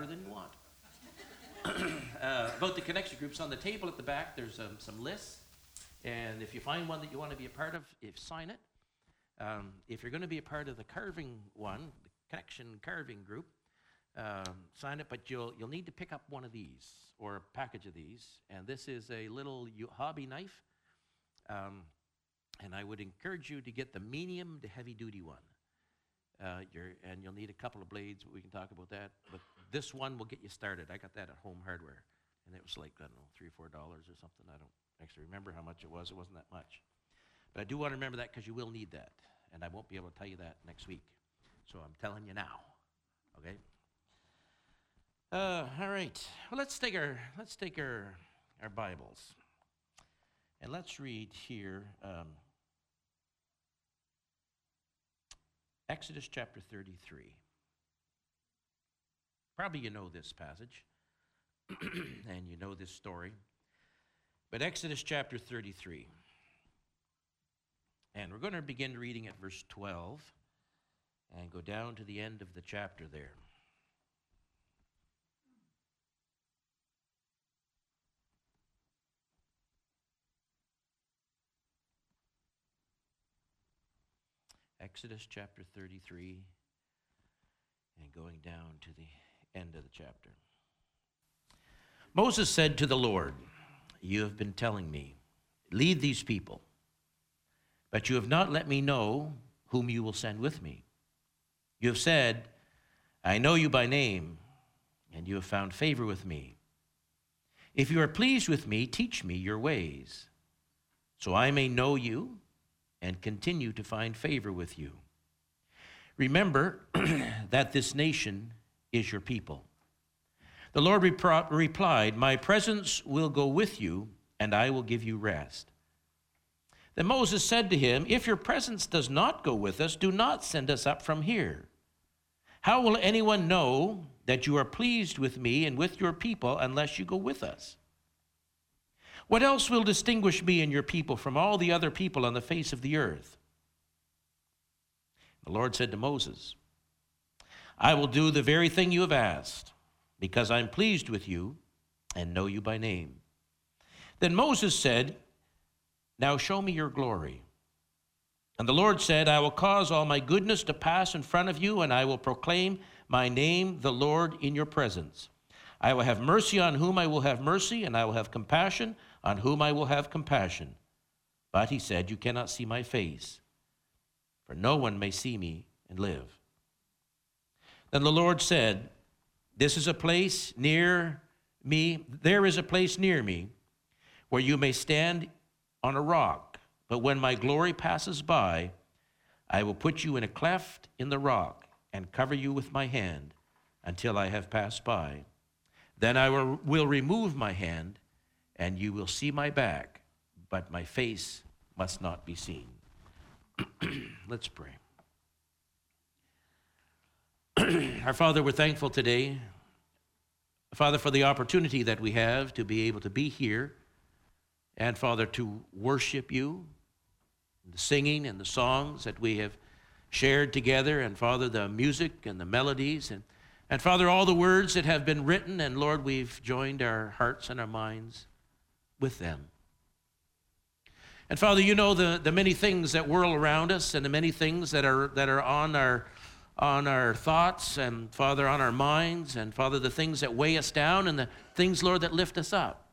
Louder than you want. uh, about the connection groups, on the table at the back, there's um, some lists. And if you find one that you want to be a part of, if sign it. Um, if you're going to be a part of the carving one, the connection carving group, um, sign it. But you'll you'll need to pick up one of these or a package of these. And this is a little hobby knife. Um, and I would encourage you to get the medium to heavy duty one. Uh, and you'll need a couple of blades, we can talk about that. But this one will get you started. I got that at Home Hardware, and it was like I don't know three or four dollars or something. I don't actually remember how much it was. It wasn't that much, but I do want to remember that because you will need that, and I won't be able to tell you that next week. So I'm telling you now. Okay. Uh, all right. Well, let's take our let's take our our Bibles, and let's read here. Um, Exodus chapter 33. Probably you know this passage and you know this story. But Exodus chapter 33. And we're going to begin reading at verse 12 and go down to the end of the chapter there. Exodus chapter 33 and going down to the end of the chapter. Moses said to the Lord, You have been telling me, lead these people, but you have not let me know whom you will send with me. You have said, I know you by name, and you have found favor with me. If you are pleased with me, teach me your ways, so I may know you and continue to find favor with you. Remember that this nation is your people. The Lord replied, My presence will go with you, and I will give you rest. Then Moses said to him, If your presence does not go with us, do not send us up from here. How will anyone know that you are pleased with me and with your people unless you go with us? What else will distinguish me and your people from all the other people on the face of the earth? The Lord said to Moses, I will do the very thing you have asked, because I'm pleased with you and know you by name. Then Moses said, Now show me your glory. And the Lord said, I will cause all my goodness to pass in front of you, and I will proclaim my name, the Lord, in your presence. I will have mercy on whom I will have mercy, and I will have compassion on whom I will have compassion. But he said, You cannot see my face, for no one may see me and live. Then the Lord said, This is a place near me, there is a place near me where you may stand on a rock. But when my glory passes by, I will put you in a cleft in the rock and cover you with my hand until I have passed by. Then I will, will remove my hand and you will see my back, but my face must not be seen. Let's pray. Our Father, we're thankful today, Father, for the opportunity that we have to be able to be here, and Father, to worship you, the singing and the songs that we have shared together, and Father, the music and the melodies, and, and Father, all the words that have been written, and Lord, we've joined our hearts and our minds with them. And Father, you know the, the many things that whirl around us and the many things that are, that are on, our, on our thoughts and, Father, on our minds, and, Father, the things that weigh us down and the things, Lord, that lift us up.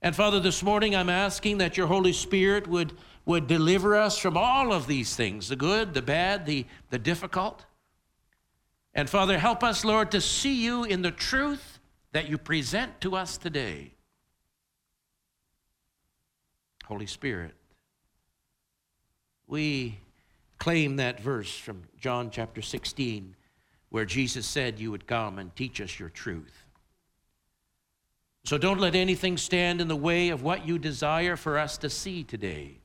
And, Father, this morning I'm asking that your Holy Spirit would, would deliver us from all of these things the good, the bad, the, the difficult. And, Father, help us, Lord, to see you in the truth that you present to us today. Holy Spirit. We claim that verse from John chapter 16 where Jesus said you would come and teach us your truth. So don't let anything stand in the way of what you desire for us to see today.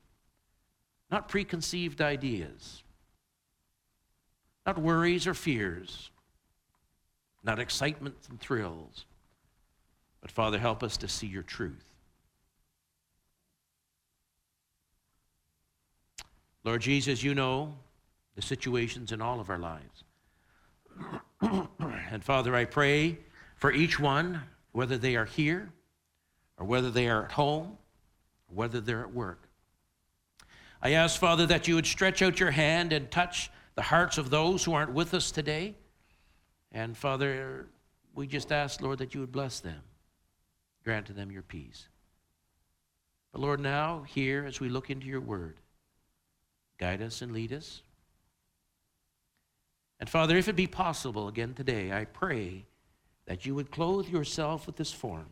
Not preconceived ideas, not worries or fears, not excitement and thrills, but Father, help us to see your truth. Lord Jesus, you know the situations in all of our lives. and Father, I pray for each one, whether they are here or whether they are at home, or whether they're at work. I ask, Father, that you would stretch out your hand and touch the hearts of those who aren't with us today. And Father, we just ask, Lord, that you would bless them, grant to them your peace. But Lord, now, here, as we look into your word, guide us and lead us. And Father, if it be possible again today, I pray that you would clothe yourself with this form.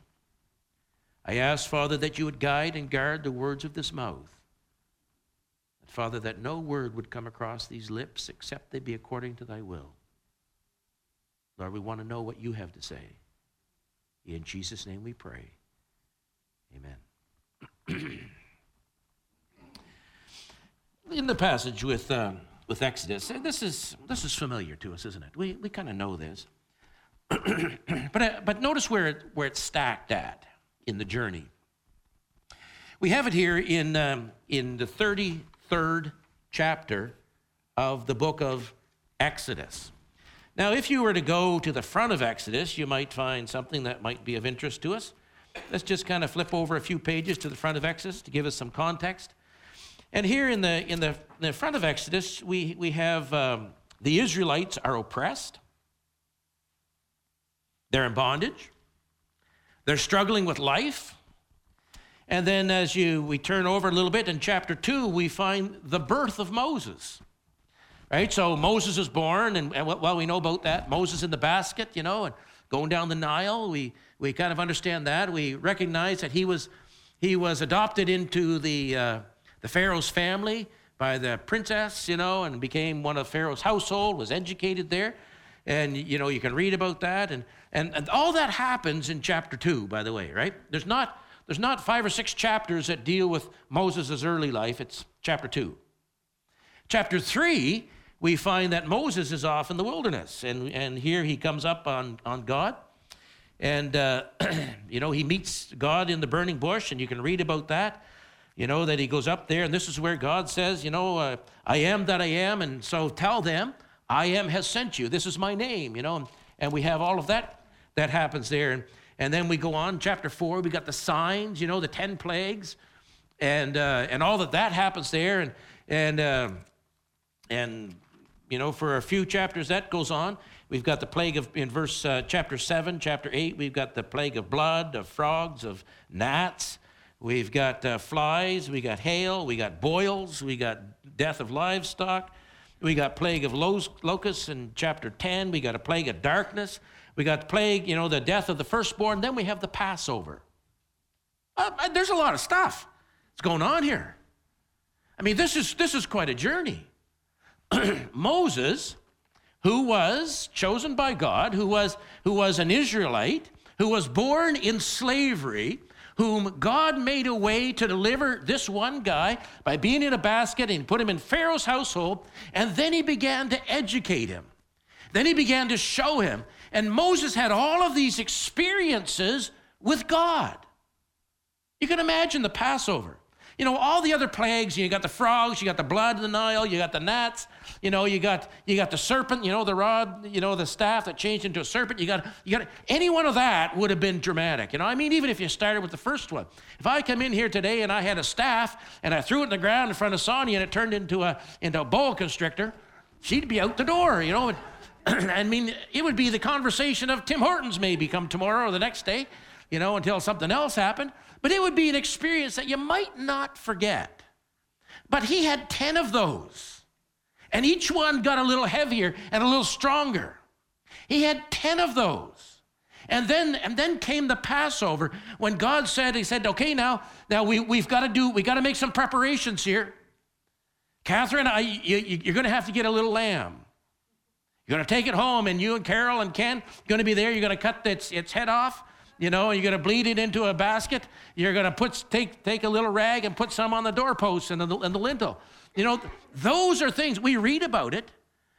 I ask, Father, that you would guide and guard the words of this mouth. And Father, that no word would come across these lips except they be according to thy will. Lord, we want to know what you have to say. In Jesus' name we pray. Amen. In the passage with. Um, with Exodus. This is, this is familiar to us, isn't it? We, we kind of know this. but, uh, but notice where, it, where it's stacked at in the journey. We have it here in, um, in the 33rd chapter of the book of Exodus. Now, if you were to go to the front of Exodus, you might find something that might be of interest to us. Let's just kind of flip over a few pages to the front of Exodus to give us some context. And here in the, in the, in the front of Exodus, we, we have um, the Israelites are oppressed, they're in bondage, they're struggling with life. And then as you we turn over a little bit in chapter 2, we find the birth of Moses. Right? So Moses is born, and, and well, we know about that. Moses in the basket, you know, and going down the Nile. We, we kind of understand that. We recognize that he was, he was adopted into the, uh, the Pharaoh's family by the princess, you know, and became one of Pharaoh's household, was educated there. And, you know, you can read about that. And, and, and all that happens in chapter two, by the way, right? There's not, there's not five or six chapters that deal with Moses' early life, it's chapter two. Chapter three, we find that Moses is off in the wilderness. And, and here he comes up on, on God. And, uh, you know, he meets God in the burning bush, and you can read about that. You know, that he goes up there, and this is where God says, You know, uh, I am that I am, and so tell them, I am has sent you. This is my name, you know, and, we have all of that that happens there. And, and then we go on, chapter four, we got the signs, you know, the 10 plagues, and, uh, and all that that happens there. And, and, uh, and, you know, for a few chapters that goes on. We've got the plague of, in verse uh, chapter 7, chapter 8, we've got the plague of blood, of frogs, of gnats. We've got uh, flies, we got hail, we got boils, we got death of livestock, we got plague of locusts in chapter 10, we got a plague of darkness, we got plague, you know, the death of the firstborn, then we have the Passover. Uh, uh there's a lot of stuff that's going on here. I mean, this is, this is quite a journey. Moses, who was chosen by God, who was, who was an Israelite, who was born in slavery, whom God made a way to deliver this one guy by being in a basket and put him in Pharaoh's household. And then he began to educate him. Then he began to show him. And Moses had all of these experiences with God. You can imagine the Passover. You know, all the other plagues, you got the frogs, you got the blood in the Nile, you got the gnats, you know, you got you got the serpent, you know, the rod, you know, the staff that changed into a serpent. You got you got any one of that would have been dramatic. You know, I mean, even if you started with the first one. If I come in here today and I had a staff and I threw it in the ground in front of Sonia and it turned into a into a boa constrictor, she'd be out the door, you know. I mean, it would be the conversation of Tim Hortons maybe come tomorrow or the next day, you know, until something else happened. But it would be an experience that you might not forget. But he had 10 of those, and each one got a little heavier and a little stronger. He had 10 of those. And then, and then came the Passover when God said, He said, okay, now, now we, we've got to do, we got to make some preparations here. Catherine, I, you, you're going to have to get a little lamb. You're going to take it home, and you and Carol and Ken going to be there. You're going to cut its, its head off, you know, you're going to bleed it into a basket. You're going to put take take a little rag and put some on the doorpost and the, and the lintel. You know, those are things we read about it,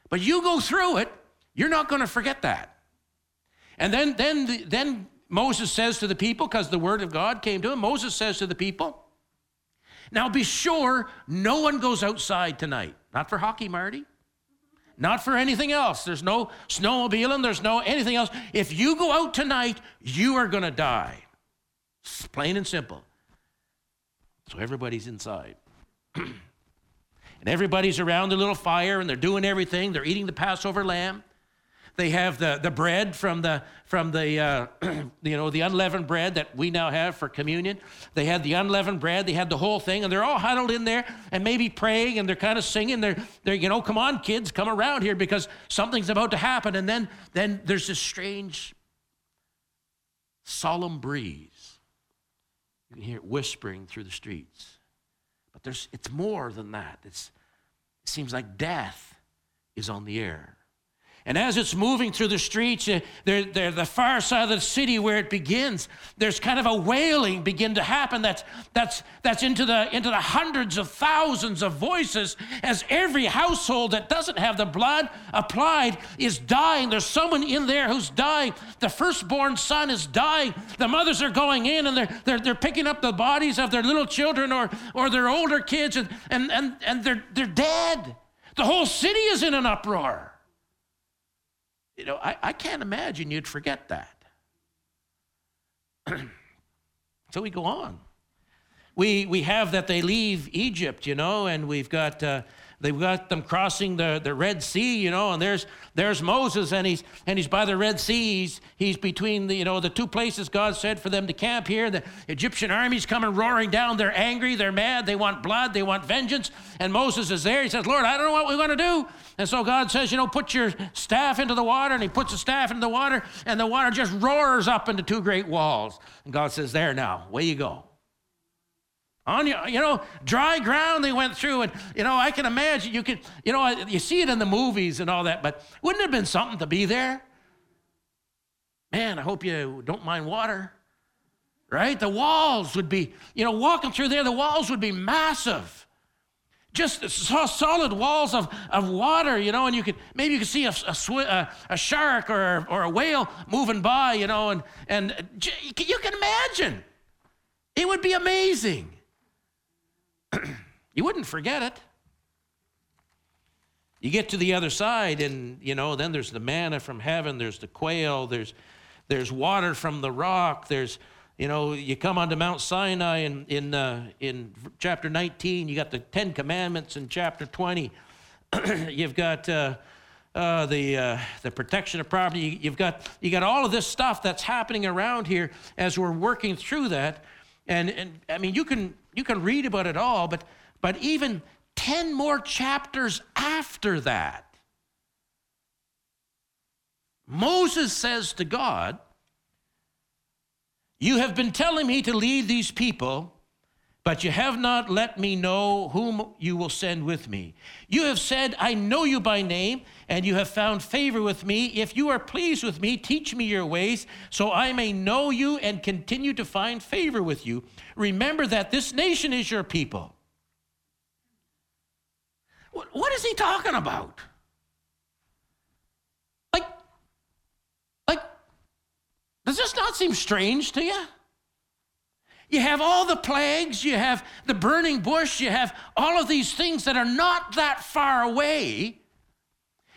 but you go through it, you're not going to forget that. And then then then Moses says to the people, because the word of God came to him. Moses says to the people, Now be sure no one goes outside tonight. Not for hockey, Marty. Not for anything else. There's no snowmobiling, there's no anything else. If you go out tonight, you are going to die. It's plain and simple. So everybody's inside. and everybody's around the little fire and they're doing everything. They're eating the Passover lamb. They have the, the bread from the from the uh, you know the unleavened bread that we now have for communion. They had the unleavened bread. They had the whole thing, and they're all huddled in there and maybe praying, and they're kind of singing. They're they're you know come on kids, come around here because something's about to happen. And then then there's this strange solemn breeze. You can hear it whispering through the streets. But there's it's more than that. It's, it seems like death is on the air. And as it's moving through the streets, uh, they're, they're the far side of the city where it begins, there's kind of a wailing begin to happen that's, that's, that's into, the, into the hundreds of thousands of voices as every household that doesn't have the blood applied is dying. There's someone in there who's dying. The firstborn son is dying. The mothers are going in and they're, they're, they're picking up the bodies of their little children or, or their older kids and, and, and, and they're, they're dead. The whole city is in an uproar. You know, I, I can't imagine you'd forget that. so we go on. We, we have that they leave Egypt, you know, and we've got uh, They've got them crossing the, the Red Sea, you know, and there's there's Moses, and he's and he's by the Red Sea. He's, he's between the you know the two places God said for them to camp here. The Egyptian army's coming roaring down. They're angry, they're mad, they want blood, they want vengeance. And Moses is there. He says, Lord, I don't know what we're going to do. And so God says, you know, put your staff into the water, and he puts the staff into the water, and the water just roars up into two great walls. And God says, There now, away you go. On you, you know, dry ground they went through, and you know, I can imagine you could, you know, you see it in the movies and all that, but wouldn't it have been something to be there? Man, I hope you don't mind water, right? The walls would be, you know, walking through there, the walls would be massive. Just solid walls of, of water, you know, and you could maybe you could see a, a, a, a shark or, or a whale moving by, you know, and, and you can imagine. It would be amazing. you wouldn't forget it. You get to the other side, and you know, then there's the manna from heaven, there's the quail, there's there's water from the rock, there's you know, you come onto Mount Sinai in in uh, in chapter 19, you got the Ten Commandments in chapter 20. You've got uh, uh, the uh, the protection of property. You've got you got all of this stuff that's happening around here as we're working through that. And and I mean, you can you can read about it all, but, but even 10 more chapters after that, Moses says to God, You have been telling me to lead these people, but you have not let me know whom you will send with me. You have said, I know you by name, and you have found favor with me. If you are pleased with me, teach me your ways, so I may know you and continue to find favor with you. Remember that this nation is your people. What is he talking about? Like, like, does this not seem strange to you? You have all the plagues, you have the burning bush, you have all of these things that are not that far away.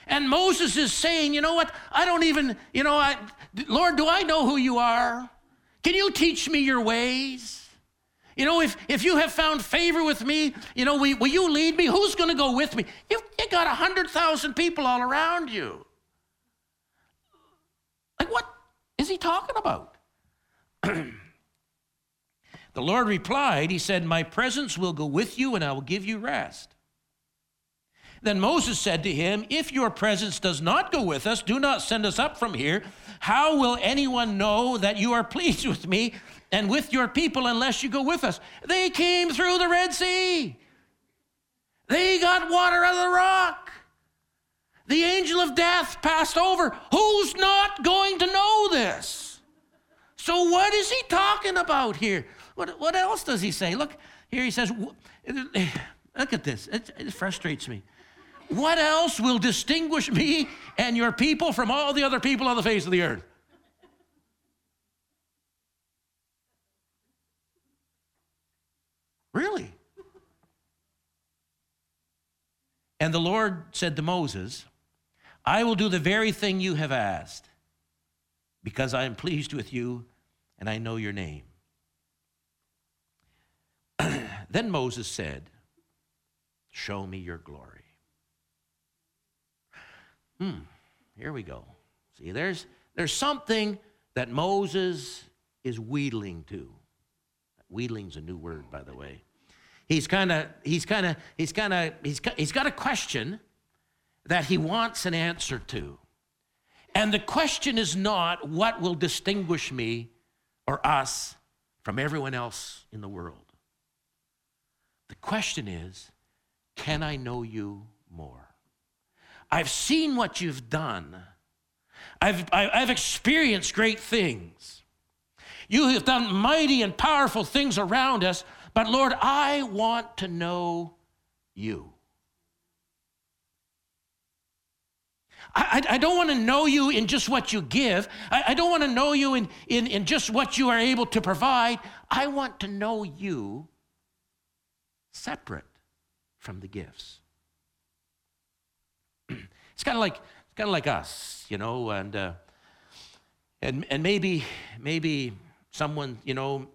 And Moses is saying, you know what? I don't even, you know, I, Lord, do I know who you are? Can you teach me your ways? You know, if, if you have found favor with me, you know, will, will you lead me? Who's going to go with me? You, you got 100,000 people all around you. Like, what is he talking about? The Lord replied, He said, My presence will go with you and I will give you rest. Then Moses said to him, If your presence does not go with us, do not send us up from here. How will anyone know that you are pleased with me and with your people unless you go with us? They came through the Red Sea. They got water out of the rock. The angel of death passed over. Who's not going to know this? So, what is he talking about here? What, what else does he say? Look, here he says, look at this. It, it frustrates me. What else will distinguish me and your people from all the other people on the face of the earth? Really? And the Lord said to Moses, I will do the very thing you have asked, because I am pleased with you and I know your name. then Moses said, Show me your glory. Hmm, here we go. See, there's, there's something that Moses is wheedling to. Wheedling's a new word, by the way. He's kind of, he's kind of, he's kind of, he's, he's got a question that he wants an answer to. And the question is not what will distinguish me or us from everyone else in the world. The question is, can I know you more? I've seen what you've done. I've, I've experienced great things. You have done mighty and powerful things around us, but Lord, I want to know you. I, I, don't want to know you in just what you give. I, I don't want to know you in, in, in just what you are able to provide. I want to know you separate from the gifts. it's kind of like it's kind of like us, you know, and uh, and and maybe maybe someone, you know,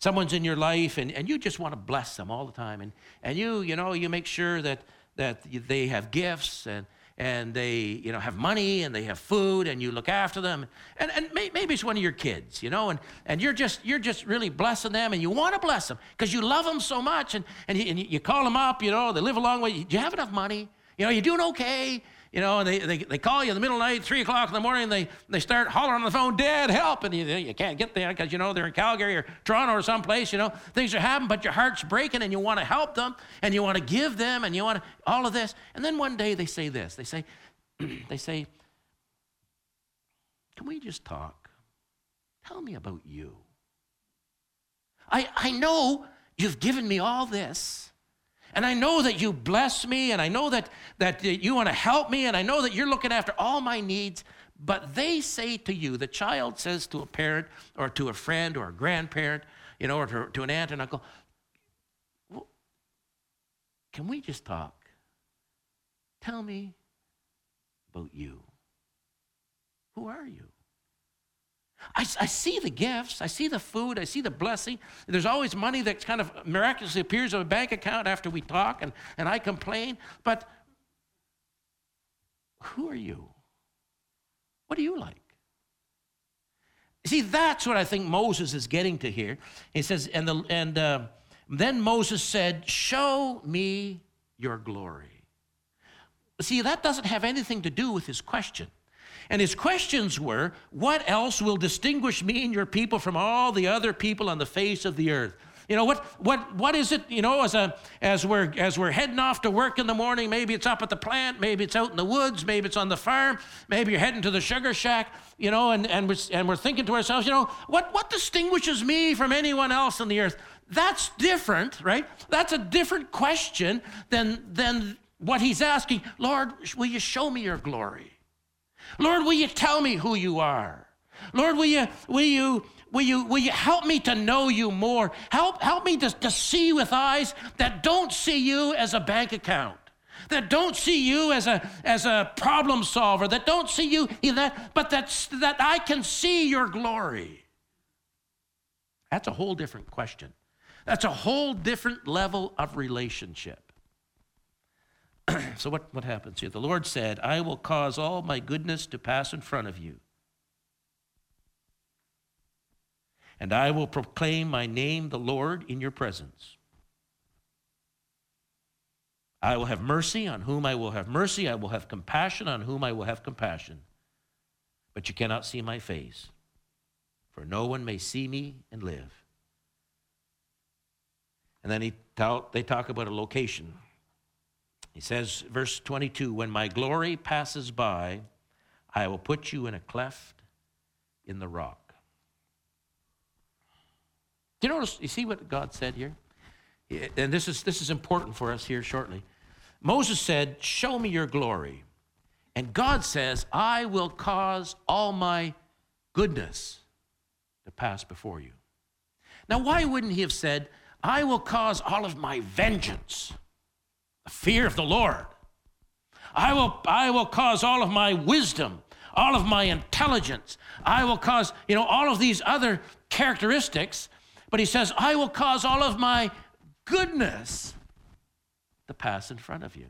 someone's in your life and, and you just want to bless them all the time and and you you know you make sure that that they have gifts and and they you know have money and they have food and you look after them. And, and may, maybe it's one of your kids you know and, and you're just you're just really blessing them and you want to bless them because you love them so much and, and, you, and you call them up you know they live a long way. Do you have enough money? You know you're doing okay you know, and they, they, they call you in the middle of the night, 3 o'clock in the morning, they, they start hollering on the phone, Dad, help. And you, you can't get there because, you know, they're in Calgary or Toronto or someplace, you know, things are happening, but your heart's breaking and you want to help them and you want to give them and you want all of this. And then one day they say this they say, they say, Can we just talk? Tell me about you. I, I know you've given me all this. And I know that you bless me, and I know that, that you want to help me, and I know that you're looking after all my needs. But they say to you, the child says to a parent or to a friend or a grandparent, you know, or to, to an aunt and uncle, well, can we just talk? Tell me about you. Who are you? I, I, see the gifts, I see the food, I see the blessing. There's always money that kind of miraculously appears in a bank account after we talk and, and I complain. But who are you? What do you like? See, that's what I think Moses is getting to here. He says, and, the, and uh, then Moses said, Show me your glory. See, that doesn't have anything to do with his question. And his questions were, What else will distinguish me and your people from all the other people on the face of the earth? You know, what, what, what is it, you know, as, a, as, we're, as we're heading off to work in the morning, maybe it's up at the plant, maybe it's out in the woods, maybe it's on the farm, maybe you're heading to the sugar shack, you know, and, and, we're, and we're thinking to ourselves, you know, what, what distinguishes me from anyone else on the earth? That's different, right? That's a different question than, than what he's asking. Lord, will you show me your glory? Lord, will you tell me who you are? Lord, will you, will you, will you, will you help me to know you more? Help, help me to, to see with eyes that don't see you as a bank account, that don't see you as a, as a problem solver, that don't see you that, but that's, that I can see your glory. That's a whole different question. That's a whole different level of relationship. so, what, what happens here? The Lord said, I will cause all my goodness to pass in front of you. And I will proclaim my name, the Lord, in your presence. I will have mercy on whom I will have mercy. I will have compassion on whom I will have compassion. But you cannot see my face, for no one may see me and live. And then he they talk about a location. He says, verse 22 When my glory passes by, I will put you in a cleft in the rock. Do you notice, you see what God said here? And this is, this is important for us here shortly. Moses said, Show me your glory. And God says, I will cause all my goodness to pass before you. Now, why wouldn't he have said, I will cause all of my vengeance the fear of the Lord I will, I will cause all of my wisdom, all of my intelligence. I will cause, you know, all of these other characteristics. But he says, I will cause all of my goodness to pass in front of you.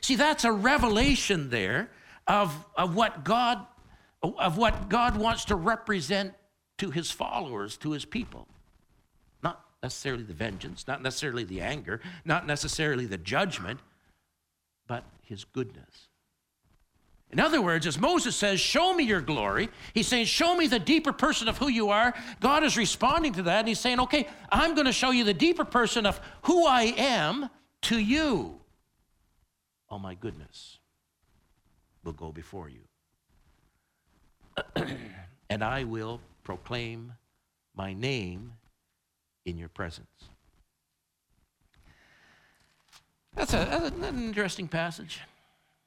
See, that's a revelation there of, of what God of what God wants to represent to his followers, to his people. Necessarily the vengeance, not necessarily the anger, not necessarily the judgment, but his goodness. In other words, as Moses says, Show me your glory, he's saying, Show me the deeper person of who you are. God is responding to that, and he's saying, Okay, I'm going to show you the deeper person of who I am to you. Oh, my goodness will go before you. and I will proclaim my name in your presence. That's, a, that's an interesting passage.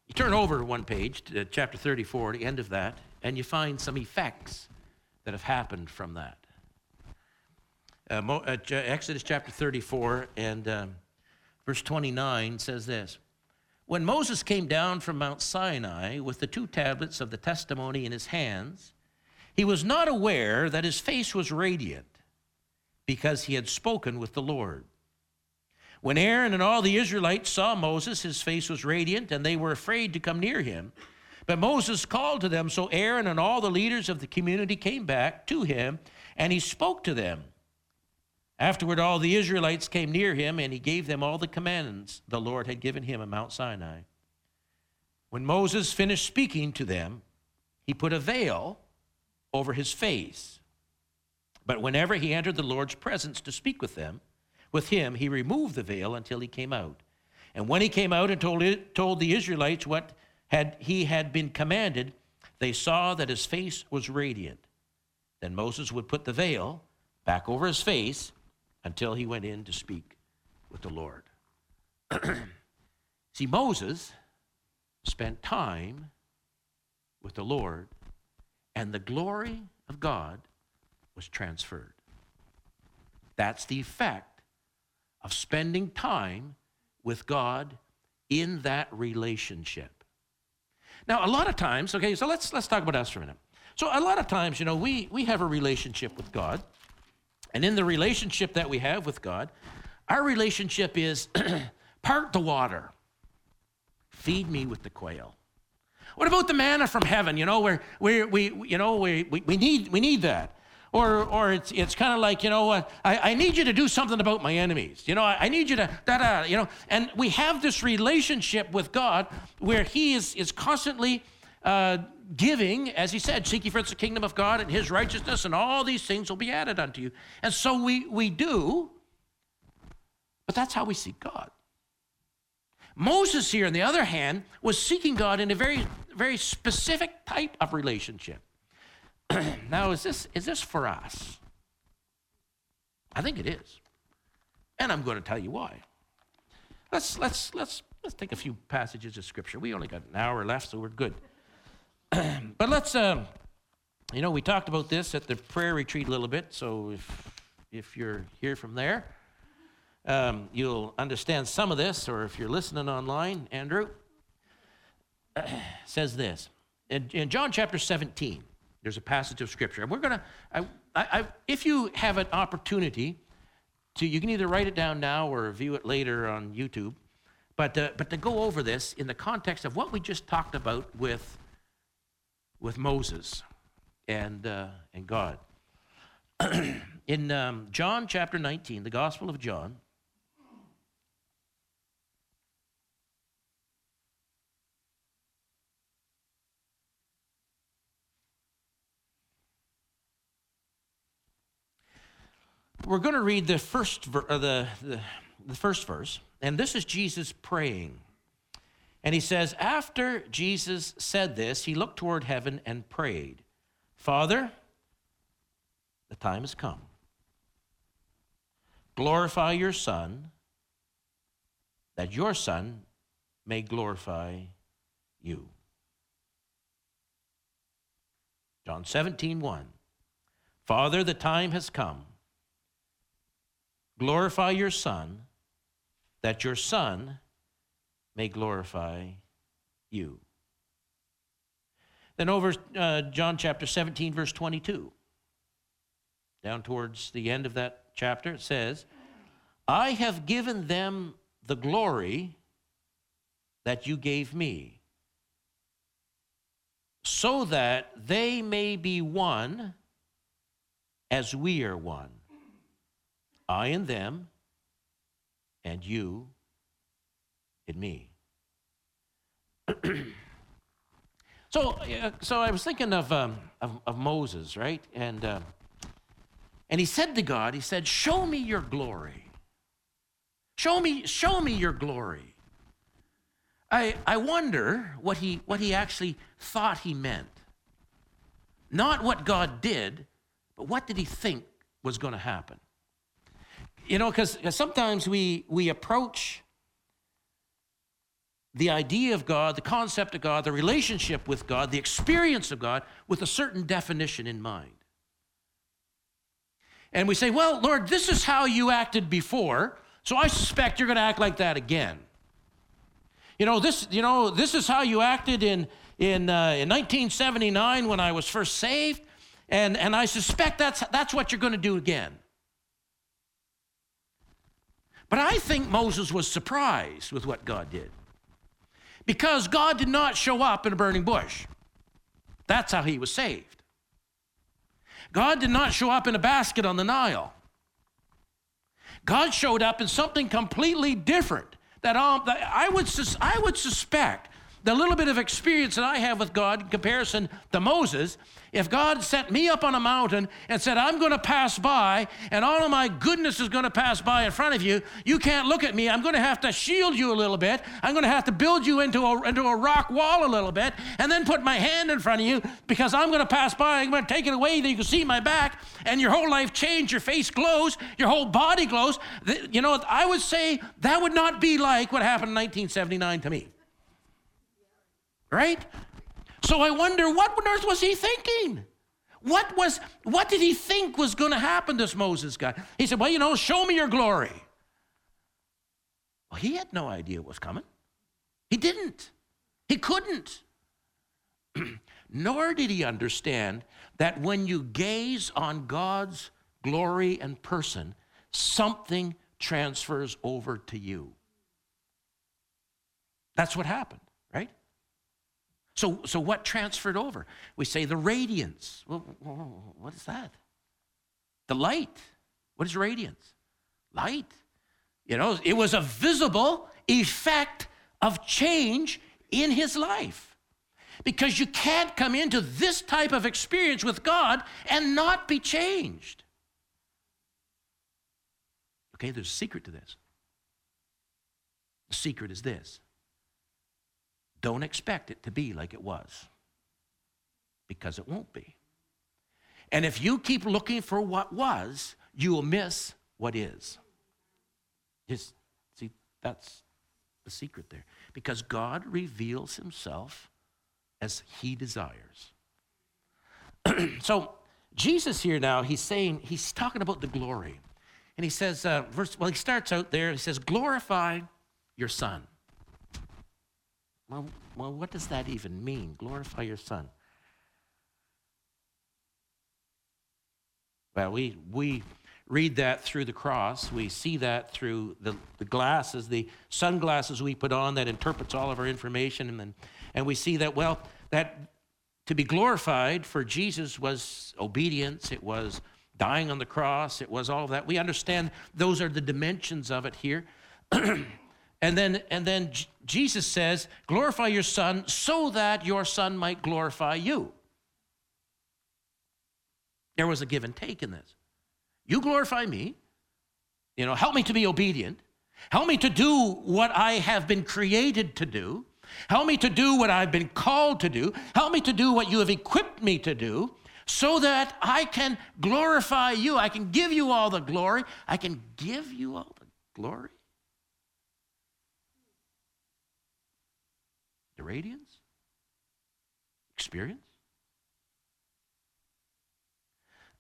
You turn over one page to chapter 34, the end of that, and you find some effects that have happened from that. Uh, Mo, uh, Exodus chapter 34 and um, verse 29 says this When Moses came down from Mount Sinai with the two tablets of the testimony in his hands, he was not aware that his face was radiant because he had spoken with the Lord. When Aaron and all the Israelites saw Moses, his face was radiant, and they were afraid to come near him. But Moses called to them, so Aaron and all the leaders of the community came back to him, and he spoke to them. Afterward, all the Israelites came near him, and he gave them all the commands the Lord had given him at Mount Sinai. When Moses finished speaking to them, he put a veil over his face. But whenever he entered the Lord's presence to speak with them, with him, he removed the veil until he came out. And when he came out and told, it, told the Israelites what had, he had been commanded, they saw that his face was radiant. Then Moses would put the veil back over his face until he went in to speak with the Lord. See, Moses spent time with the Lord and the glory of God was transferred. That's the effect of spending time with God in that relationship. Now, a lot of times, okay, so let's let's talk about us for a minute. So a lot of times, you know, we we have a relationship with God, and in the relationship that we have with God, our relationship is part the water, feed me with the quail. What about the manna from heaven? You know, where, where we, you know, we, we, we, need, we need that. Or, or it's, it's kind of like, you know, uh, I, I need you to do something about my enemies. You know, I, I need you to, da, da, you know. And we have this relationship with God where He is, is constantly uh, giving, as He said, seek ye first the kingdom of God and His righteousness, and all these things will be added unto you. And so we, we do, but that's how we seek God. Moses here, on the other hand, was seeking God in a very, very specific type of relationship. now, is this, is this for us? I think it is. And I'm going to tell you why. Let's, let's, let's, let's take a few passages of Scripture. We only got an hour left, so we're good. but let's, uh, you know, we talked about this at the prayer retreat a little bit, so if, if you're here from there, um, you'll understand some of this, or if you're listening online, Andrew says this. In, in, John chapter 17, there's a passage of scripture. And we're going to, if you have an opportunity to, you can either write it down now or view it later on YouTube, but, uh, but to go over this in the context of what we just talked about with, with Moses and, uh, and God. in um, John chapter 19, the Gospel of John, We're going to read the first, ver- uh, the, the, the first verse, and this is Jesus praying. And he says, After Jesus said this, he looked toward heaven and prayed, Father, the time has come. Glorify your Son, that your Son may glorify you. John 17, 1. Father, the time has come. Glorify your Son, that your Son may glorify you. Then over uh, John chapter 17, verse 22, down towards the end of that chapter, it says, I have given them the glory that you gave me, so that they may be one as we are one. I and them, and you in me. so, uh, so I was thinking of, um, of, of, Moses, right? And, uh, and he said to God, he said, show me your glory. Show me, show me your glory. I, I wonder what he, what he actually thought he meant. Not what God did, but what did he think was going to happen? You know, because sometimes we, we approach the idea of God, the concept of God, the relationship with God, the experience of God with a certain definition in mind. And we say, well, Lord, this is how you acted before, so I suspect you're going to act like that again. You know, this, you know, this is how you acted in, in, uh, in 1979 when I was first saved, and, and I suspect that's, that's what you're going to do again. But I think Moses was surprised with what God did because God did not show up in a burning bush. That's how he was saved. God did not show up in a basket on the Nile. God showed up in something completely different that, um, that I, would sus- I would suspect the little bit of experience that I have with God in comparison to Moses if God set me up on a mountain and said, I'm going to pass by, and all of my goodness is going to pass by in front of you, you can't look at me. I'm going to have to shield you a little bit. I'm going to have to build you into a, into a rock wall a little bit, and then put my hand in front of you because I'm going to pass by. I'm going to take it away that you can see my back, and your whole life change. Your face glows, your whole body glows. You know, I would say that would not be like what happened in 1979 to me. Right? So I wonder what on earth was he thinking? What was what did he think was going to happen to this Moses guy? He said, "Well, you know, show me your glory." Well, he had no idea what was coming. He didn't. He couldn't. Nor did he understand that when you gaze on God's glory and person, something transfers over to you. That's what happened? So, so what transferred over? We say the radiance. Well, what is that? The light. What is radiance? Light. You know, it was a visible effect of change in his life. Because you can't come into this type of experience with God and not be changed. Okay, there's a secret to this. The secret is this don't expect it to be like it was because it won't be. And if you keep looking for what was, you will miss what is. Just see, that's the secret there. Because God reveals himself as he desires. so, Jesus here now, he's saying, he's talking about the glory. And he says, uh, verse, well, he starts out there, he says, glorify your son. Well, well, what does that even mean? Glorify your Son. Well, we, we read that through the cross. We see that through the, the glasses, the sunglasses we put on that interprets all of our information. And, then, and we see that, well, that to be glorified for Jesus was obedience, it was dying on the cross, it was all of that. We understand those are the dimensions of it here. And then, and then Jesus says, glorify your son so that your son might glorify you. There was a give and take in this. You glorify me, you know, help me to be obedient, help me to do what I have been created to do, help me to do what I've been called to do, help me to do what you have equipped me to do, so that I can glorify you. I can give you all the glory. I can give you all the glory. The radiance? Experience?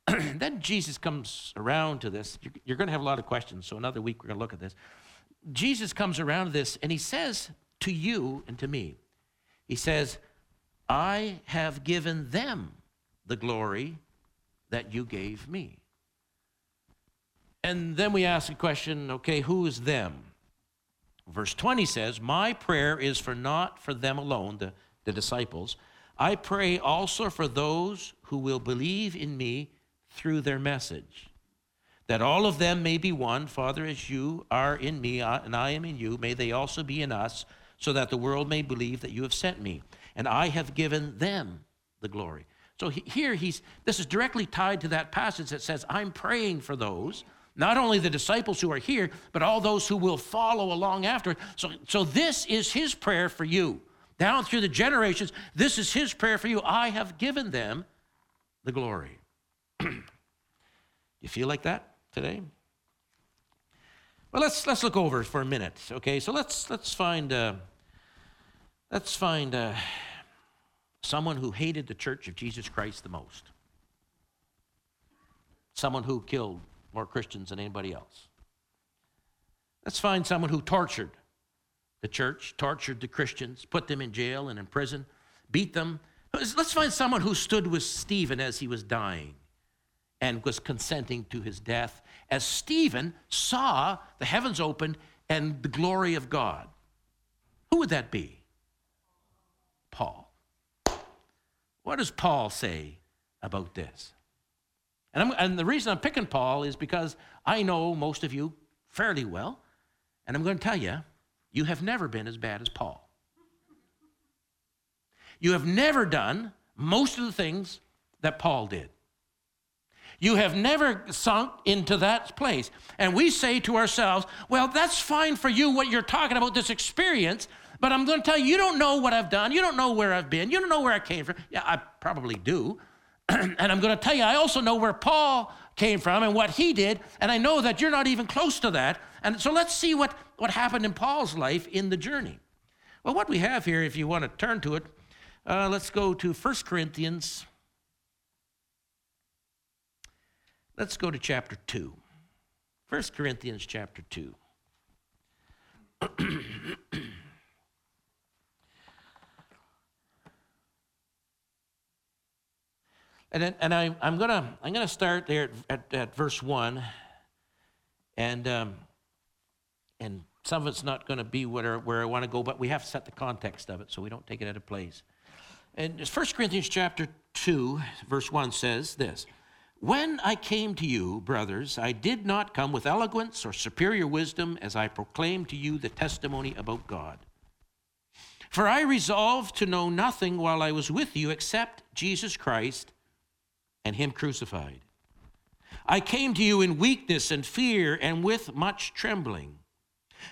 then Jesus comes around to this. You're going to have a lot of questions, so another week we're going to look at this. Jesus comes around to this and he says, to you and to me. He says, I have given them the glory that you gave me. And then we ask a question okay, who is them? Verse 20 says, My prayer is for not for them alone, the, the disciples. I pray also for those who will believe in me through their message, that all of them may be one, Father, as you are in me and I am in you, may they also be in us, so that the world may believe that you have sent me. And I have given them the glory. So here he's this is directly tied to that passage that says, I'm praying for those not only the disciples who are here, but all those who will follow along after. So, so this is his prayer for you. Down through the generations, this is his prayer for you. I have given them the glory. you feel like that today? Well, let's let's look over for a minute. Okay, so let's let's find uh, let's find uh, someone who hated the Church of Jesus Christ the most. Someone who killed more Christians than anybody else. Let's find someone who tortured the church, tortured the Christians, put them in jail and in prison, beat them. Let's find someone who stood with Stephen as he was dying and was consenting to his death, as Stephen saw the heavens opened and the glory of God. Who would that be? Paul. What does Paul say about this? And, and, the reason I'm picking Paul is because I know most of you fairly well, and I'm going to tell you, you have never been as bad as Paul. You have never done most of the things that Paul did. You have never sunk into that place. And we say to ourselves, well, that's fine for you, what you're talking about, this experience, but I'm going to tell you, you don't know what I've done. You don't know where I've been. You don't know where I came from. Yeah, I probably do. and I'm going to tell you, I also know where Paul came from and what he did, and I know that you're not even close to that. And so let's see what, what happened in Paul's life in the journey. Well, what we have here, if you want to turn to it, uh, let's go to 1 Corinthians. Let's go to chapter 2. 1 Corinthians chapter 2. And, then, and I, am going to I'm gonna start there at, at, at verse 1. And, um, and some of it's not going to be where, where I want to go, but we have to set the context of it so we don't take it out of place. And 1 Corinthians chapter 2, verse 1 says this When I came to you, brothers, I did not come with eloquence or superior wisdom as I proclaimed to you the testimony about God. For I resolved to know nothing while I was with you except Jesus Christ and him crucified. I came to you in weakness and fear and with much trembling.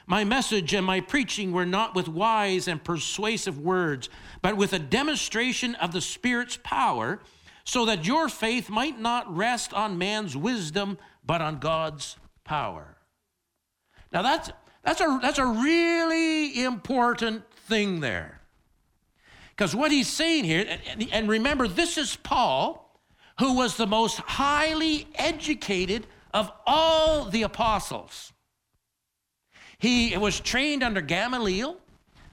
My message and my preaching were not with wise and persuasive words, but with a demonstration of the Spirit's power, so that your faith might not rest on man's wisdom, but on God's power. Now, that's, that's, a, that's a really important thing there. Because what he's saying here, and, and remember, this is Paul who was the most highly educated of all the apostles. He was trained under Gamaliel,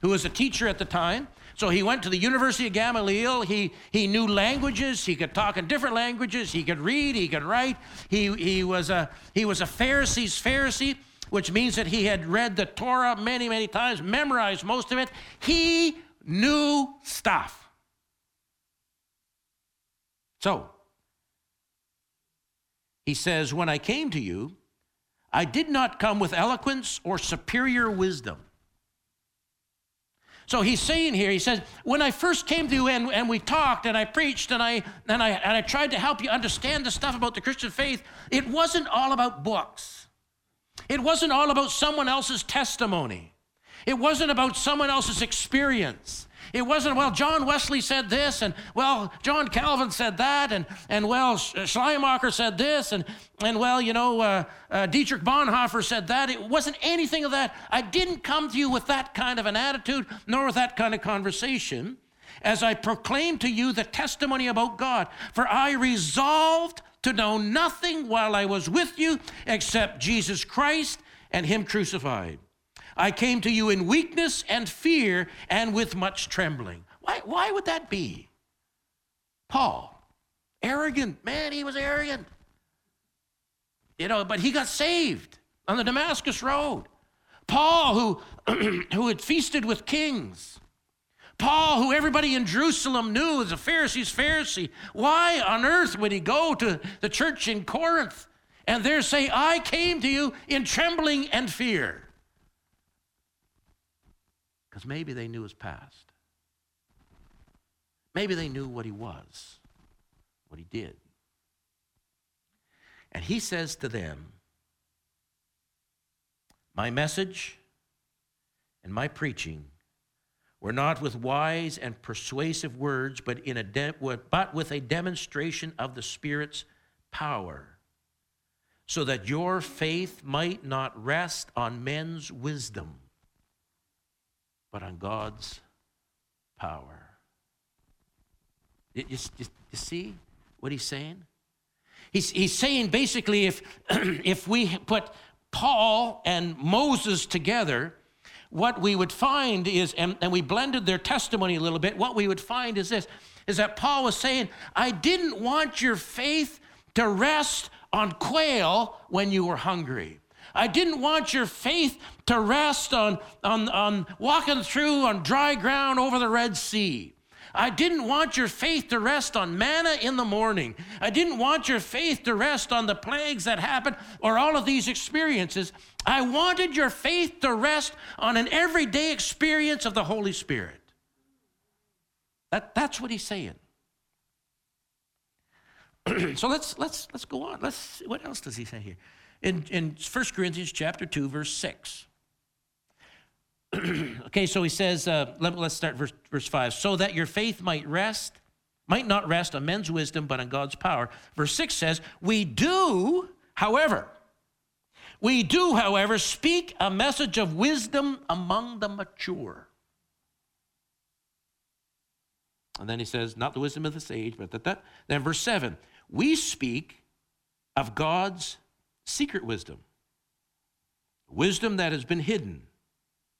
who was a teacher at the time. So he went to the University of Gamaliel. He, he knew languages. He could talk in different languages. He could read. He could write. He, he, was, a, he was a Pharisee's Pharisee, which means that he had read the Torah many, many times, memorized most of it. He knew stuff. So, he says, When I came to you, I did not come with eloquence or superior wisdom. So he's saying here, he says, when I first came to you and, and we talked and I preached and I, and, I, and I tried to help you understand the stuff about the Christian faith, it wasn't all about books. It wasn't all about someone else's testimony. It wasn't about someone else's experience. It wasn't, well, John Wesley said this, and well, John Calvin said that, and, and well, Schleiermacher said this, and, and well, you know, uh, uh, Dietrich Bonhoeffer said that. It wasn't anything of that. I didn't come to you with that kind of an attitude, nor with that kind of conversation, as I proclaimed to you the testimony about God. For I resolved to know nothing while I was with you except Jesus Christ and Him crucified. I came to you in weakness and fear and with much trembling. Why, why would that be? Paul, arrogant. Man, he was arrogant. You know, but he got saved on the Damascus Road. Paul, who, who had feasted with kings. Paul, who everybody in Jerusalem knew as a Pharisee's Pharisee. Why on earth would he go to the church in Corinth and there say, I came to you in trembling and fear? Because maybe they knew his past. Maybe they knew what he was, what he did. And he says to them, My message and my preaching were not with wise and persuasive words, but, in a de- but with a demonstration of the Spirit's power, so that your faith might not rest on men's wisdom, but on God's power. You, you, you see what he's saying? He's, he's saying basically if, if we put Paul and Moses together, what we would find is, and, and we blended their testimony a little bit, what we would find is this, is that Paul was saying, I didn't want your faith to rest on quail when you were hungry. I didn't want your faith to rest on, on, on walking through on dry ground over the Red Sea. I didn't want your faith to rest on manna in the morning. I didn't want your faith to rest on the plagues that happened or all of these experiences. I wanted your faith to rest on an everyday experience of the Holy Spirit. That, that's what he's saying. so let's let's let's go on. Let's what else does he say here? In in 1 Corinthians chapter 2, verse 6. okay, so he says, uh, let, us start verse, verse 5. So that your faith might rest, might not rest on men's wisdom, but on God's power. Verse 6 says, We do, however, we do, however, speak a message of wisdom among the mature. And then he says, not the wisdom of this age, but that, that. Then verse 7, we speak of God's secret wisdom, wisdom that has been hidden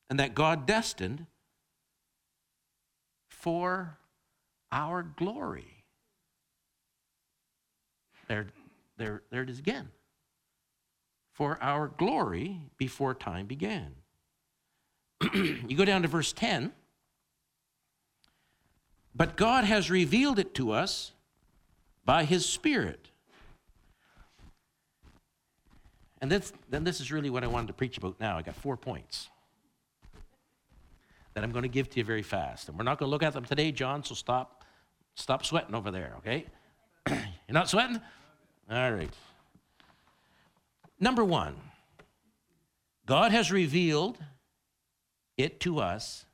and that God destined for our glory. There, there, there it is again. For our glory before time began. you go down to verse 10. But God has revealed it to us by His Spirit. And then, then this is really what I wanted to preach about now. I got four points that I'm going to give to you very fast. And we're not going to look at them today, John, so stop, stop sweating over there, okay? You're not sweating? All right. Number one, God has revealed it to us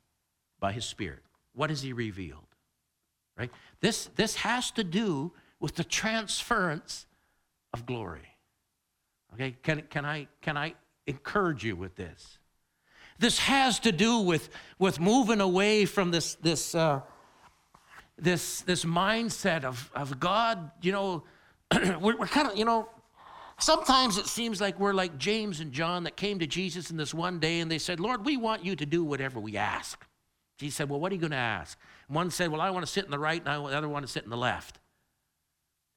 by his Spirit. What has he revealed? Right? This, this has to do with the transference of glory. Okay, can, can, I, can I encourage you with this? This has to do with, with moving away from this, this, uh, this, this mindset of, of God, you know, we're, we're kind of, you know, sometimes it seems like we're like James and John that came to Jesus in this one day and they said, Lord, we want you to do whatever we ask. Jesus said, Well, what are you going to ask? One said, Well, I want to sit in the right, and the other want to sit in the left.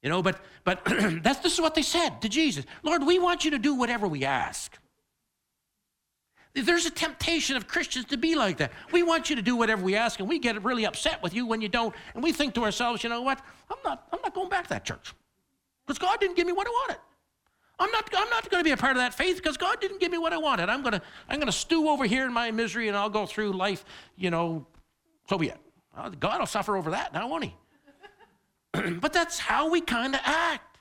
You know, but but that's this is what they said to Jesus. Lord, we want you to do whatever we ask. There's a temptation of Christians to be like that. We want you to do whatever we ask, and we get really upset with you when you don't. And we think to ourselves, you know what? I'm not, I'm not going back to that church because God didn't give me what I wanted. I'm not, I'm not going to be a part of that faith because God didn't give me what I wanted. I'm going to, I'm going to stew over here in my misery and I'll go through life, you know, so be it. Uh, God will suffer over that now, won't he? but that's how we kind of act.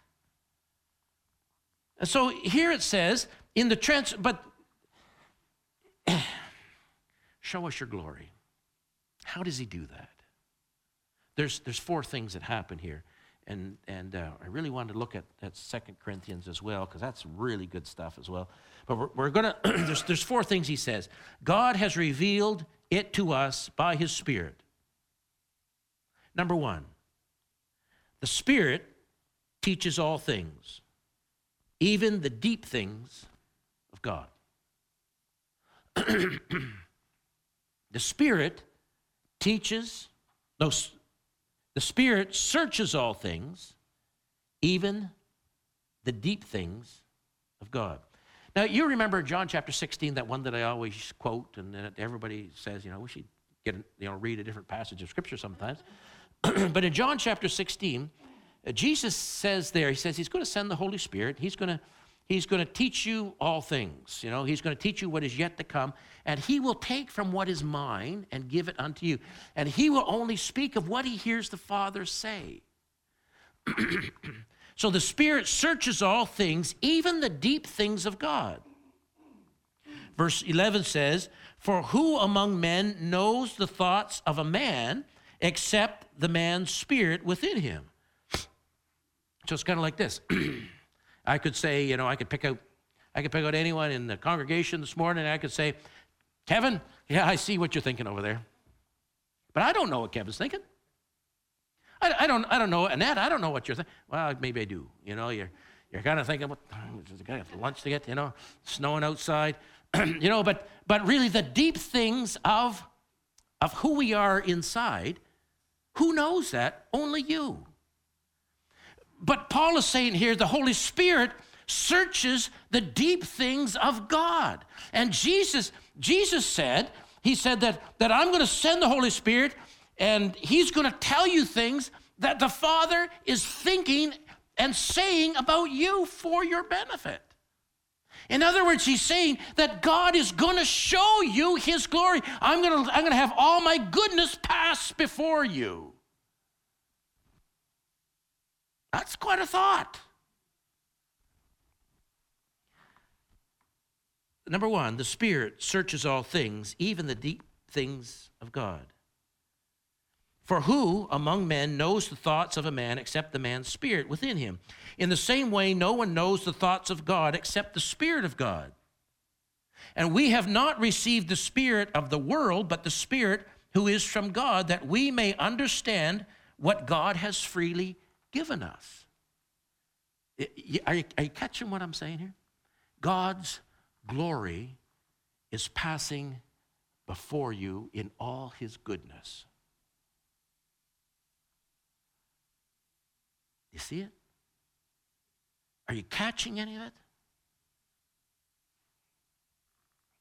And so here it says, in the trans, but Show us your glory. How does he do that? There's, there's four things that happen here. And, and uh, I really wanted to look at, at 2 Corinthians as well, because that's really good stuff as well. But we're, we're going to, there's, there's four things he says. God has revealed it to us by his Spirit. Number one, the Spirit teaches all things, even the deep things of God. the Spirit teaches, no, the Spirit searches all things, even the deep things of God. Now, you remember John chapter 16, that one that I always quote, and everybody says, you know, we should get, you know, read a different passage of Scripture sometimes. but in John chapter 16, uh, Jesus says there, he says he's going to send the Holy Spirit. He's going to He's going to teach you all things. You know, he's going to teach you what is yet to come, and he will take from what is mine and give it unto you. And he will only speak of what he hears the Father say. so the Spirit searches all things, even the deep things of God. Verse 11 says, For who among men knows the thoughts of a man except the man's spirit within him? So it's kind of like this. I could say, you know, I could pick out, I could pick out anyone in the congregation this morning. I could say, Kevin, yeah, I see what you're thinking over there, but I don't know what Kevin's thinking. I, I don't, I don't know, Annette. I don't know what you're thinking. Well, maybe I do. You know, you're, you're kind of thinking, what, got lunch to get. You know, snowing outside. you know, but but really, the deep things of of who we are inside, who knows that? Only you. But Paul is saying here the Holy Spirit searches the deep things of God. And Jesus, Jesus said, He said that, that I'm going to send the Holy Spirit and He's going to tell you things that the Father is thinking and saying about you for your benefit. In other words, he's saying that God is going to show you his glory. I'm going to, I'm going to have all my goodness pass before you. That's quite a thought. Number one, the Spirit searches all things, even the deep things of God. For who among men knows the thoughts of a man except the man's spirit within him? In the same way, no one knows the thoughts of God except the Spirit of God. And we have not received the Spirit of the world, but the Spirit who is from God, that we may understand what God has freely given us. Are you, are you catching what I'm saying here? God's glory is passing before you in all his goodness. You see it? Are you catching any of it?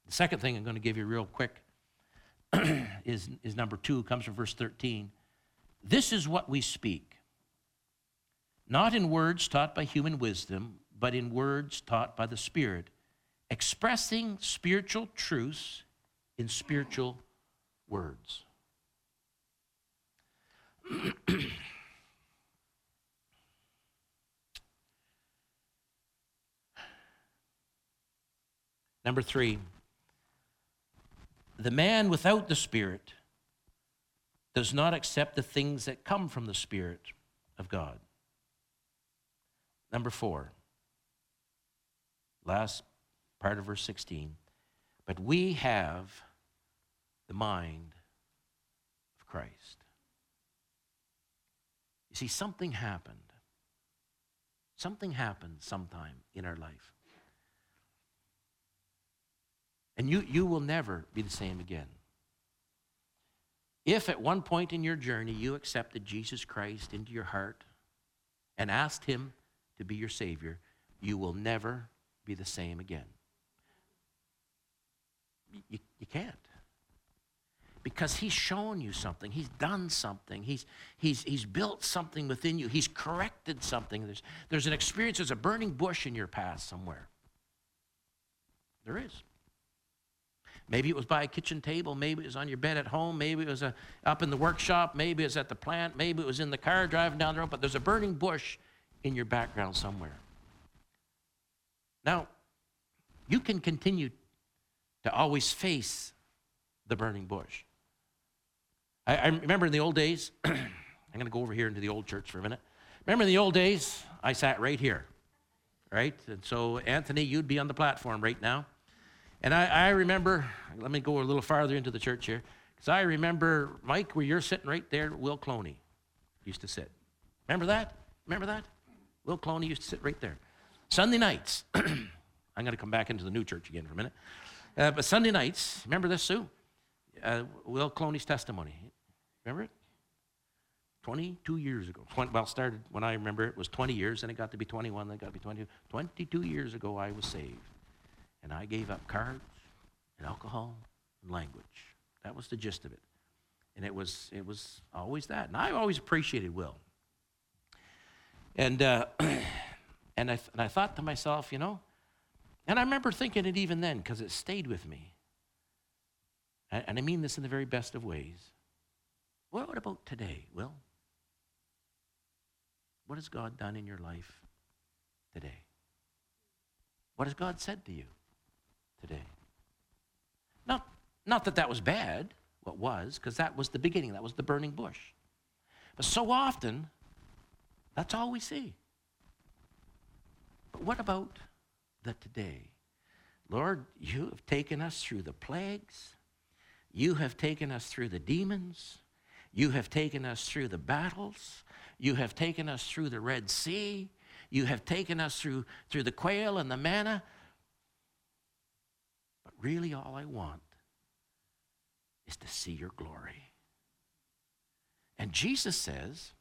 The second thing I'm going to give you real quick is, is number two, comes from verse 13. This is what we speak not in words taught by human wisdom, but in words taught by the Spirit, expressing spiritual truths in spiritual words. Number three, the man without the Spirit does not accept the things that come from the Spirit of God. Number four, last part of verse 16. But we have the mind of Christ. You see, something happened. Something happened sometime in our life. And you, you will never be the same again. If at one point in your journey you accepted Jesus Christ into your heart and asked Him to be your Savior, you will never be the same again. You, you can't. Because he's shown you something. He's done something. He's, he's, he's built something within you. He's corrected something. There's, there's an experience, there's a burning bush in your past somewhere. There is. Maybe it was by a kitchen table. Maybe it was on your bed at home. Maybe it was a, uh, up in the workshop. Maybe it was at the plant. Maybe it was in the car driving down the road. But there's a burning bush in your background somewhere. Now, you can continue to always face the burning bush. I, I remember in the old days, I'm going to go over here into the old church for a minute. Remember in the old days, I sat right here, right? And so, Anthony, you'd be on the platform right now. And I, I remember, let me go a little farther into the church here, because I remember, Mike, where you're sitting right there, Will Cloney used to sit. Remember that? Remember that? Will Cloney used to sit right there. Sunday nights, I'm going to come back into the new church again for a minute. Uh, but Sunday nights, remember this, Sue? Uh, Will Cloney's testimony. Remember it? 22 years ago. 20, well, started when I remember it was 20 years, and it got to be 21, then it got to be 22. 22 years ago, I was saved. And I gave up cards and alcohol and language. That was the gist of it. And it was, it was always that. And I always appreciated Will. And, uh, and, I, and I thought to myself, you know, and I remember thinking it even then because it stayed with me. And I mean this in the very best of ways. What about today, Will? What has God done in your life today? What has God said to you today? Not, not that that was bad, what was, because that was the beginning, that was the burning bush. But so often, that's all we see. But what about the today? Lord, you have taken us through the plagues. You have taken us through the demons. You have taken us through the battles. You have taken us through the Red Sea. You have taken us through, through the quail and the manna. Really, all I want is to see your glory. And Jesus says,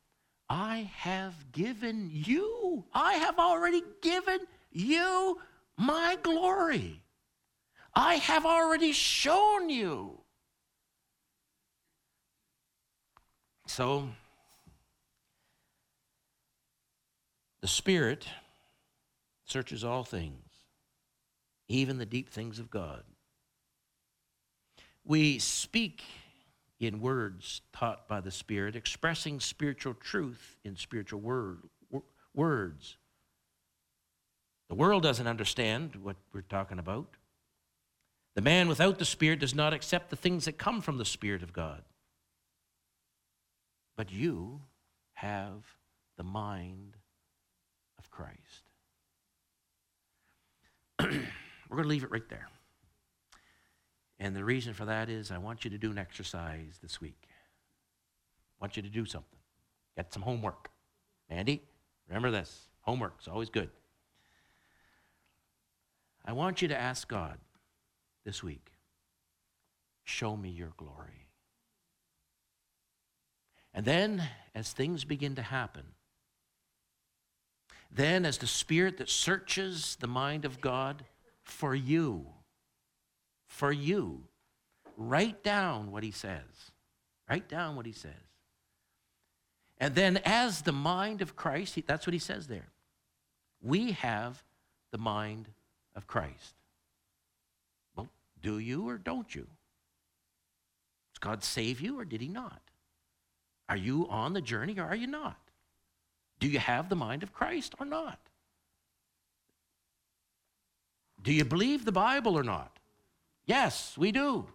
I have given you, I have already given you my glory. I have already shown you. So, the Spirit searches all things, even the deep things of God. We speak in words taught by the Spirit, expressing spiritual truth in spiritual word, words. The world doesn't understand what we're talking about. The man without the Spirit does not accept the things that come from the Spirit of God. But you have the mind of Christ. We're going to leave it right there. And the reason for that is I want you to do an exercise this week. I want you to do something. Get some homework. Andy, remember this homework's always good. I want you to ask God this week show me your glory. And then, as things begin to happen, then, as the Spirit that searches the mind of God for you, for you, write down what He says. Write down what He says. And then, as the mind of Christ, that's what He says there. We have the mind of Christ. Well, do you or don't you? Does God save you or did He not? Are you on the journey or are you not? Do you have the mind of Christ or not? Do you believe the Bible or not? Yes, we do.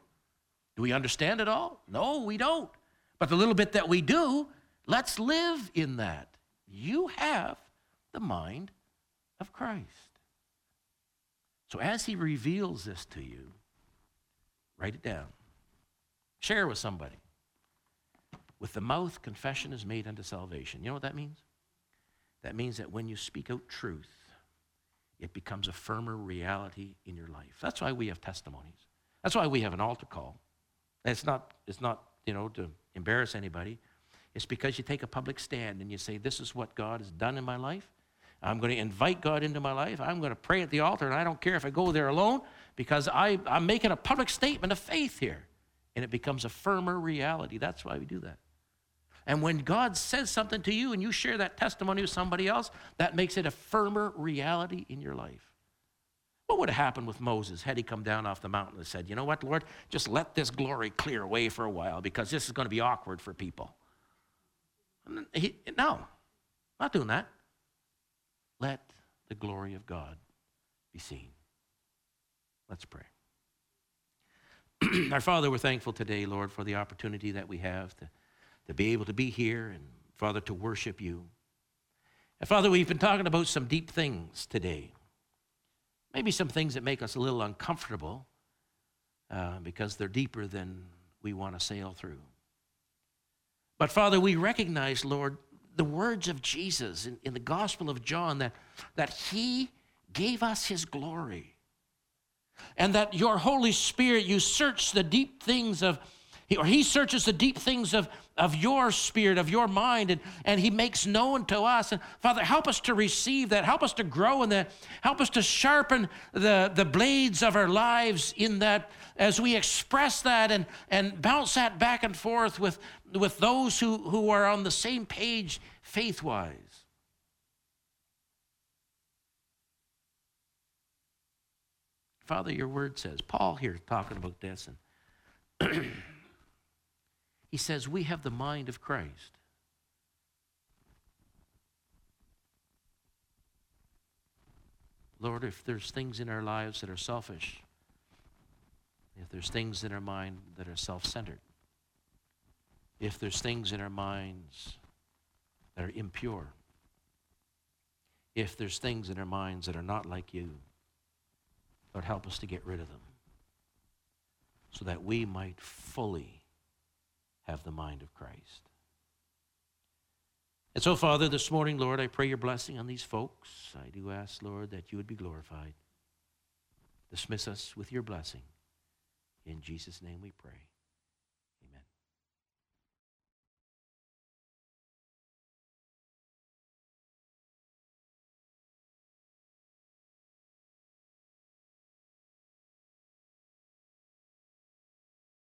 Do we understand it all? No, we don't. But the little bit that we do, let's live in that. You have the mind of Christ. So as he reveals this to you, write it down. Share with somebody. With the mouth, confession is made unto salvation. You know what that means? That means that when you speak out truth, it becomes a firmer reality in your life. That's why we have testimonies. That's why we have an altar call. it's not, it's not, you know, to embarrass anybody. It's because you take a public stand and you say, This is what God has done in my life. I'm going to invite God into my life. I'm going to pray at the altar, and I don't care if I go there alone because I, I'm making a public statement of faith here. And it becomes a firmer reality. That's why we do that. And when God says something to you and you share that testimony with somebody else, that makes it a firmer reality in your life. What would have happened with Moses had he come down off the mountain and said, You know what, Lord, just let this glory clear away for a while because this is going to be awkward for people? He, no, not doing that let the glory of God be seen. Let's pray. Our Father, we're thankful today, Lord, for the opportunity that we have to, to be able to be here and, Father, to worship you. And Father, we've been talking about some deep things today. Maybe some things that make us a little uncomfortable uh, because they're deeper than we want to sail through. But Father, we recognize, Lord, the words of Jesus in, in the Gospel of John that, that he gave us his glory. and that your Holy Spirit, you search the deep things of, or He searches the deep things of, of your spirit, of your mind, and, and He makes known to us. And Father, help us to receive that. Help us to grow in that. Help us to sharpen the, the blades of our lives in that as we express that and, and bounce that back and forth with, with those who, who are on the same page faith wise. Father, your word says, Paul here talking about this, and he says, We have the mind of Christ. Lord, if there's things in our lives that are selfish, if there's things in our mind that are self centered, if there's things in our minds that are impure, if there's things in our minds that are not like you, Lord, help us to get rid of them so that we might fully have the mind of Christ. And so, Father, this morning, Lord, I pray your blessing on these folks. I do ask, Lord, that you would be glorified. Dismiss us with your blessing. In Jesus' name we pray.